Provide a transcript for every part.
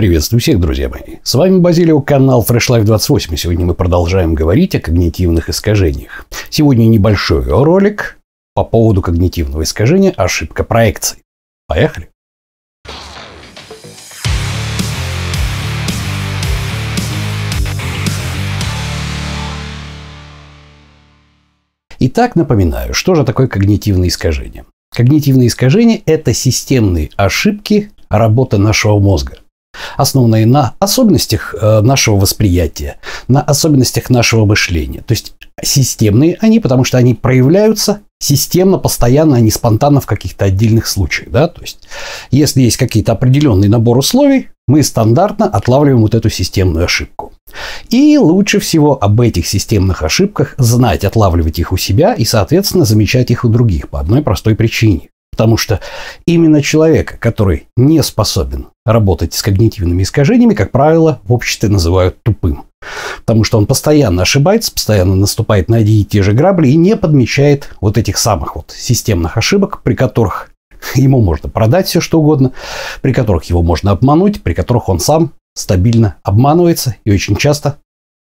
Приветствую всех, друзья мои. С вами Базилио, канал Fresh Life 28. Сегодня мы продолжаем говорить о когнитивных искажениях. Сегодня небольшой ролик по поводу когнитивного искажения ошибка проекции. Поехали! Итак, напоминаю, что же такое когнитивное искажение? Когнитивные искажения – это системные ошибки работы нашего мозга основанные на особенностях э, нашего восприятия, на особенностях нашего мышления. То есть системные они, потому что они проявляются системно, постоянно, а не спонтанно в каких-то отдельных случаях. Да? То есть, если есть какие-то определенный набор условий, мы стандартно отлавливаем вот эту системную ошибку. И лучше всего об этих системных ошибках знать, отлавливать их у себя и, соответственно, замечать их у других по одной простой причине. Потому что именно человека, который не способен работать с когнитивными искажениями, как правило, в обществе называют тупым. Потому что он постоянно ошибается, постоянно наступает на одни и те же грабли и не подмечает вот этих самых вот системных ошибок, при которых ему можно продать все что угодно, при которых его можно обмануть, при которых он сам стабильно обманывается и очень часто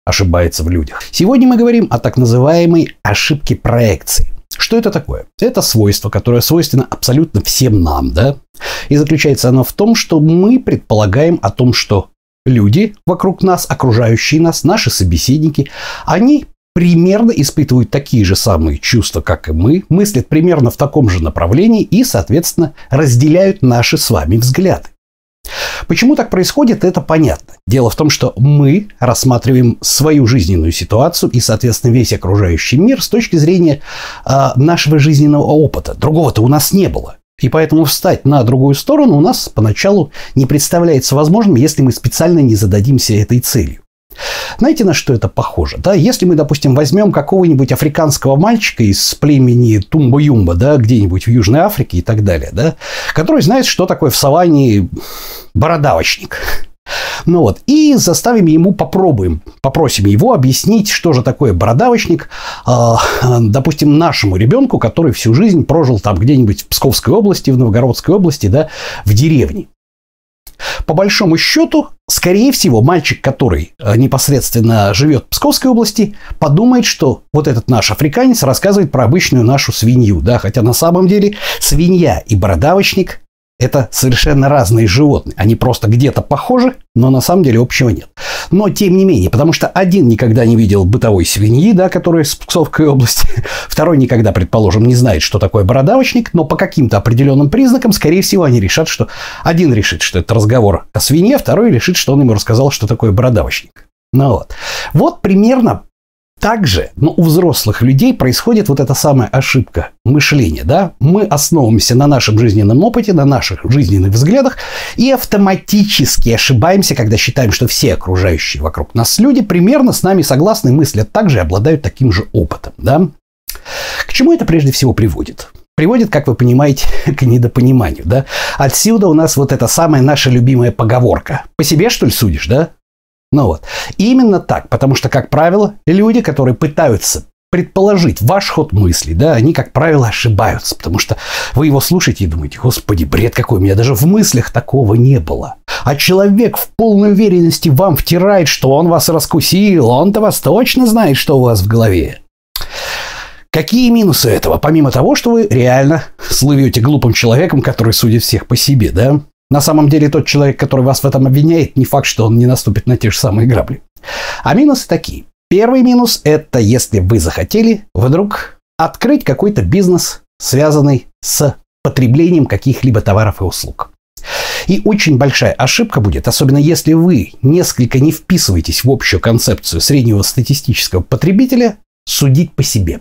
ошибается в людях. Сегодня мы говорим о так называемой ошибке проекции. Что это такое? Это свойство, которое свойственно абсолютно всем нам, да? И заключается оно в том, что мы предполагаем о том, что люди вокруг нас, окружающие нас, наши собеседники, они примерно испытывают такие же самые чувства, как и мы, мыслят примерно в таком же направлении и, соответственно, разделяют наши с вами взгляды. Почему так происходит, это понятно. Дело в том, что мы рассматриваем свою жизненную ситуацию и, соответственно, весь окружающий мир с точки зрения э, нашего жизненного опыта. Другого-то у нас не было. И поэтому встать на другую сторону у нас поначалу не представляется возможным, если мы специально не зададимся этой целью. Знаете, на что это похоже? Да, если мы, допустим, возьмем какого-нибудь африканского мальчика из племени Тумба-Юмба, да, где-нибудь в Южной Африке и так далее, да, который знает, что такое в саванне бородавочник. Ну вот, и заставим ему, попробуем, попросим его объяснить, что же такое бородавочник, э, допустим, нашему ребенку, который всю жизнь прожил там где-нибудь в Псковской области, в Новгородской области, да, в деревне. По большому счету, скорее всего, мальчик, который э, непосредственно живет в Псковской области, подумает, что вот этот наш африканец рассказывает про обычную нашу свинью, да, хотя на самом деле свинья и бородавочник это совершенно разные животные. Они просто где-то похожи, но на самом деле общего нет. Но тем не менее, потому что один никогда не видел бытовой свиньи, да, которая из Псковской области, второй никогда, предположим, не знает, что такое бородавочник, но по каким-то определенным признакам, скорее всего, они решат, что один решит, что это разговор о свинье, второй решит, что он ему рассказал, что такое бородавочник. Ну вот. Вот примерно также но у взрослых людей происходит вот эта самая ошибка мышления. Да? Мы основываемся на нашем жизненном опыте, на наших жизненных взглядах и автоматически ошибаемся, когда считаем, что все окружающие вокруг нас люди примерно с нами согласны, мыслят также и обладают таким же опытом. Да? К чему это прежде всего приводит? Приводит, как вы понимаете, к недопониманию. Да? Отсюда у нас вот эта самая наша любимая поговорка. По себе, что ли, судишь, да? Ну вот. именно так, потому что, как правило, люди, которые пытаются предположить ваш ход мысли, да, они, как правило, ошибаются, потому что вы его слушаете и думаете, господи, бред какой, у меня даже в мыслях такого не было. А человек в полной уверенности вам втирает, что он вас раскусил, он-то вас точно знает, что у вас в голове. Какие минусы этого, помимо того, что вы реально слывете глупым человеком, который судит всех по себе, да? На самом деле тот человек, который вас в этом обвиняет, не факт, что он не наступит на те же самые грабли. А минусы такие. Первый минус – это если вы захотели вдруг открыть какой-то бизнес, связанный с потреблением каких-либо товаров и услуг. И очень большая ошибка будет, особенно если вы несколько не вписываетесь в общую концепцию среднего статистического потребителя, судить по себе.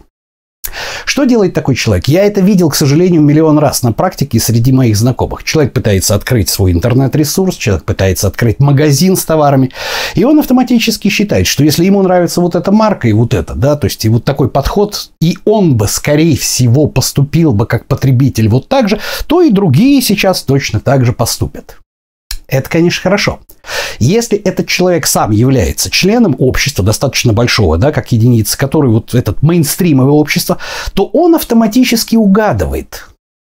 Что делает такой человек? Я это видел, к сожалению, миллион раз на практике среди моих знакомых. Человек пытается открыть свой интернет-ресурс, человек пытается открыть магазин с товарами, и он автоматически считает, что если ему нравится вот эта марка и вот это, да, то есть и вот такой подход, и он бы, скорее всего, поступил бы как потребитель вот так же, то и другие сейчас точно так же поступят. Это, конечно, хорошо. Если этот человек сам является членом общества достаточно большого, да, как единица, который вот этот мейнстримовое общество, то он автоматически угадывает,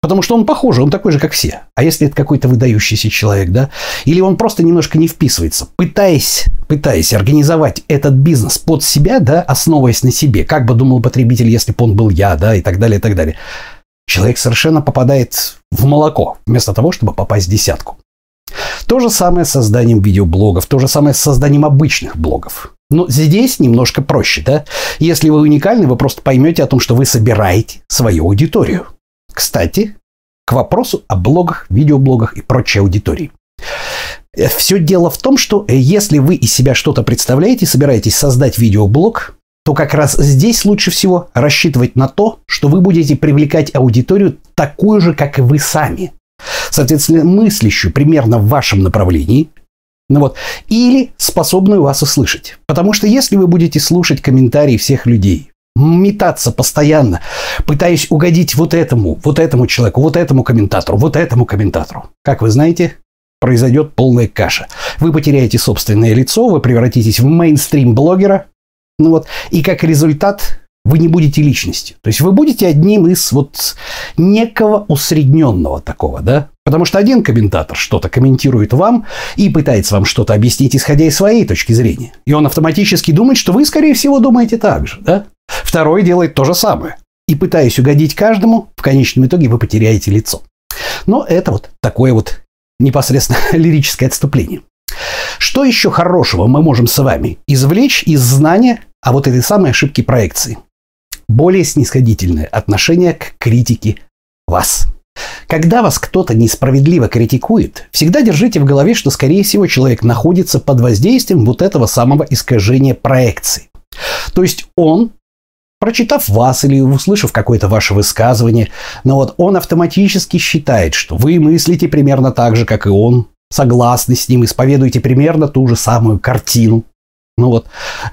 Потому что он похож, он такой же, как все. А если это какой-то выдающийся человек, да? Или он просто немножко не вписывается, пытаясь, пытаясь организовать этот бизнес под себя, да, основываясь на себе, как бы думал потребитель, если бы он был я, да, и так далее, и так далее. Человек совершенно попадает в молоко, вместо того, чтобы попасть в десятку. То же самое с созданием видеоблогов, то же самое с созданием обычных блогов. Но здесь немножко проще, да? Если вы уникальны, вы просто поймете о том, что вы собираете свою аудиторию. Кстати, к вопросу о блогах, видеоблогах и прочей аудитории. Все дело в том, что если вы из себя что-то представляете, собираетесь создать видеоблог, то как раз здесь лучше всего рассчитывать на то, что вы будете привлекать аудиторию такую же, как и вы сами. Соответственно, мыслящую примерно в вашем направлении, ну вот, или способную вас услышать. Потому что если вы будете слушать комментарии всех людей, метаться постоянно, пытаясь угодить вот этому, вот этому человеку, вот этому комментатору, вот этому комментатору. Как вы знаете, произойдет полная каша. Вы потеряете собственное лицо, вы превратитесь в мейнстрим блогера, ну вот, и как результат вы не будете личностью. То есть вы будете одним из вот некого усредненного такого, да? Потому что один комментатор что-то комментирует вам и пытается вам что-то объяснить, исходя из своей точки зрения. И он автоматически думает, что вы, скорее всего, думаете так же, да? Второй делает то же самое. И пытаясь угодить каждому, в конечном итоге вы потеряете лицо. Но это вот такое вот непосредственно лирическое отступление. Что еще хорошего мы можем с вами извлечь из знания о вот этой самой ошибке проекции? Более снисходительное отношение к критике вас. Когда вас кто-то несправедливо критикует, всегда держите в голове, что, скорее всего, человек находится под воздействием вот этого самого искажения проекции. То есть он прочитав вас или услышав какое-то ваше высказывание, но вот он автоматически считает, что вы мыслите примерно так же, как и он, согласны с ним, исповедуете примерно ту же самую картину. Ну вот,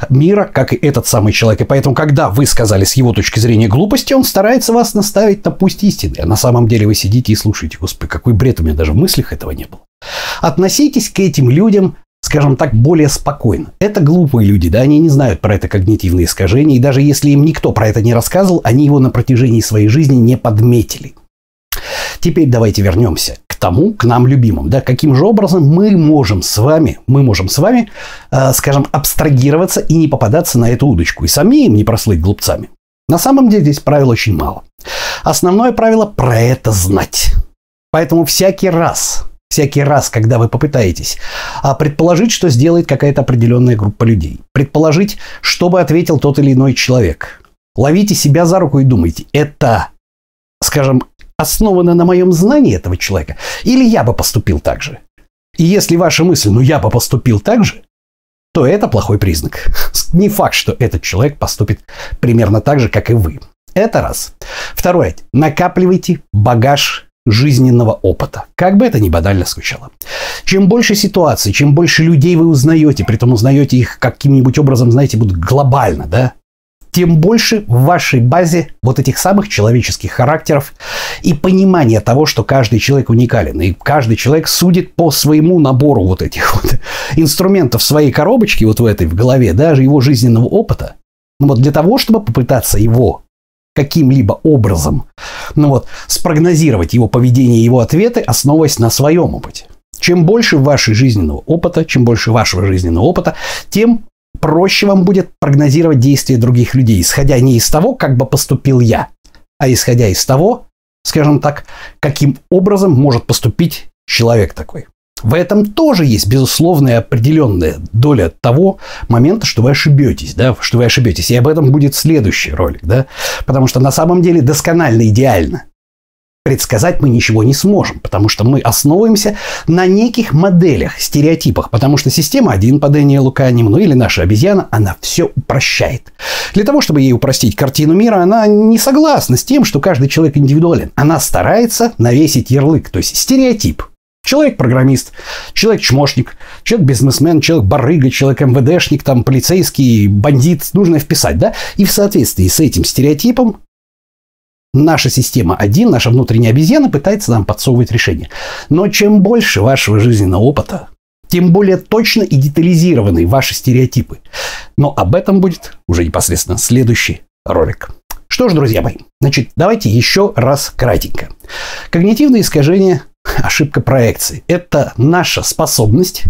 мира, как и этот самый человек. И поэтому, когда вы сказали с его точки зрения глупости, он старается вас наставить на пусть истины. А на самом деле вы сидите и слушаете. Господи, какой бред, у меня даже в мыслях этого не было. Относитесь к этим людям скажем так, более спокойно. Это глупые люди, да, они не знают про это когнитивное искажение, и даже если им никто про это не рассказывал, они его на протяжении своей жизни не подметили. Теперь давайте вернемся тому, к нам любимым, да, каким же образом мы можем с вами, мы можем с вами, э, скажем, абстрагироваться и не попадаться на эту удочку, и самим не прослыть глупцами. На самом деле здесь правил очень мало. Основное правило про это знать. Поэтому всякий раз, всякий раз, когда вы попытаетесь а, предположить, что сделает какая-то определенная группа людей, предположить, что бы ответил тот или иной человек, ловите себя за руку и думайте, это, скажем, основано на моем знании этого человека, или я бы поступил так же. И если ваша мысль, ну я бы поступил так же, то это плохой признак. Не факт, что этот человек поступит примерно так же, как и вы. Это раз. Второе. Накапливайте багаж жизненного опыта. Как бы это ни банально звучало. Чем больше ситуаций, чем больше людей вы узнаете, при том узнаете их каким-нибудь образом, знаете, будут глобально, да, тем больше в вашей базе вот этих самых человеческих характеров и понимания того, что каждый человек уникален. И каждый человек судит по своему набору вот этих вот инструментов своей коробочке, вот в этой в голове, даже его жизненного опыта. Ну вот для того, чтобы попытаться его каким-либо образом, ну вот, спрогнозировать его поведение его ответы, основываясь на своем опыте. Чем больше вашего жизненного опыта, чем больше вашего жизненного опыта, тем проще вам будет прогнозировать действия других людей, исходя не из того, как бы поступил я, а исходя из того, скажем так, каким образом может поступить человек такой. В этом тоже есть безусловная определенная доля того момента, что вы ошибетесь, да, что вы ошибетесь. И об этом будет следующий ролик, да, потому что на самом деле досконально идеально предсказать мы ничего не сможем, потому что мы основываемся на неких моделях, стереотипах, потому что система 1 по Дэниелу Канеману или наша обезьяна, она все упрощает. Для того, чтобы ей упростить картину мира, она не согласна с тем, что каждый человек индивидуален. Она старается навесить ярлык, то есть стереотип. Человек-программист, человек-чмошник, человек-бизнесмен, человек-барыга, человек-МВДшник, там, полицейский, бандит, нужно вписать, да? И в соответствии с этим стереотипом наша система один, наша внутренняя обезьяна пытается нам подсовывать решение. Но чем больше вашего жизненного опыта, тем более точно и детализированы ваши стереотипы. Но об этом будет уже непосредственно следующий ролик. Что ж, друзья мои, значит, давайте еще раз кратенько. Когнитивные искажения ошибка проекции. Это наша способность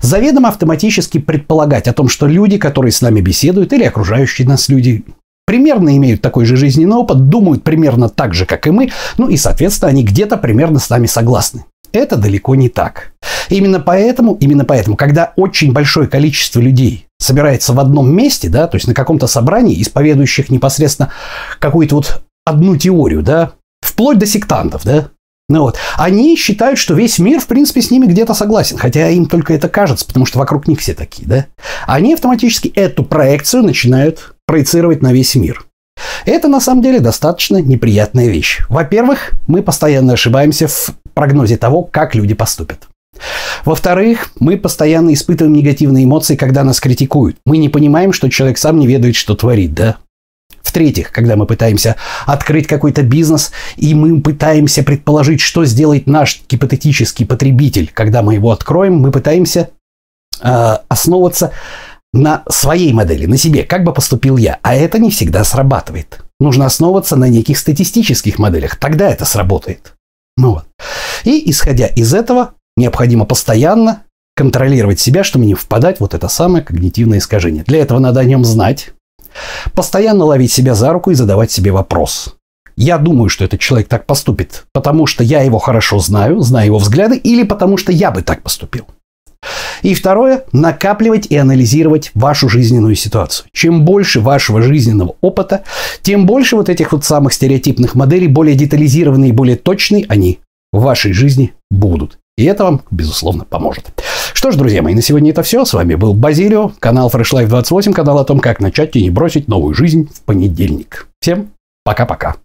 заведомо автоматически предполагать о том, что люди, которые с нами беседуют, или окружающие нас люди, примерно имеют такой же жизненный опыт, думают примерно так же, как и мы, ну и, соответственно, они где-то примерно с нами согласны. Это далеко не так. Именно поэтому, именно поэтому, когда очень большое количество людей собирается в одном месте, да, то есть на каком-то собрании, исповедующих непосредственно какую-то вот одну теорию, да, вплоть до сектантов, да, ну вот. Они считают, что весь мир, в принципе, с ними где-то согласен, хотя им только это кажется, потому что вокруг них все такие, да? Они автоматически эту проекцию начинают проецировать на весь мир. Это на самом деле достаточно неприятная вещь. Во-первых, мы постоянно ошибаемся в прогнозе того, как люди поступят. Во-вторых, мы постоянно испытываем негативные эмоции, когда нас критикуют. Мы не понимаем, что человек сам не ведает, что творит, да? В-третьих, когда мы пытаемся открыть какой-то бизнес, и мы пытаемся предположить, что сделает наш гипотетический потребитель, когда мы его откроем, мы пытаемся э, основываться на своей модели, на себе, как бы поступил я. А это не всегда срабатывает. Нужно основываться на неких статистических моделях, тогда это сработает. Ну вот. И исходя из этого, необходимо постоянно контролировать себя, чтобы не впадать в вот это самое когнитивное искажение. Для этого надо о нем знать, Постоянно ловить себя за руку и задавать себе вопрос. Я думаю, что этот человек так поступит, потому что я его хорошо знаю, знаю его взгляды, или потому что я бы так поступил. И второе, накапливать и анализировать вашу жизненную ситуацию. Чем больше вашего жизненного опыта, тем больше вот этих вот самых стереотипных моделей, более детализированные и более точные они в вашей жизни будут. И это вам, безусловно, поможет. Что ж, друзья мои, на сегодня это все. С вами был Базилио, канал Fresh Life 28, канал о том, как начать и не бросить новую жизнь в понедельник. Всем пока-пока.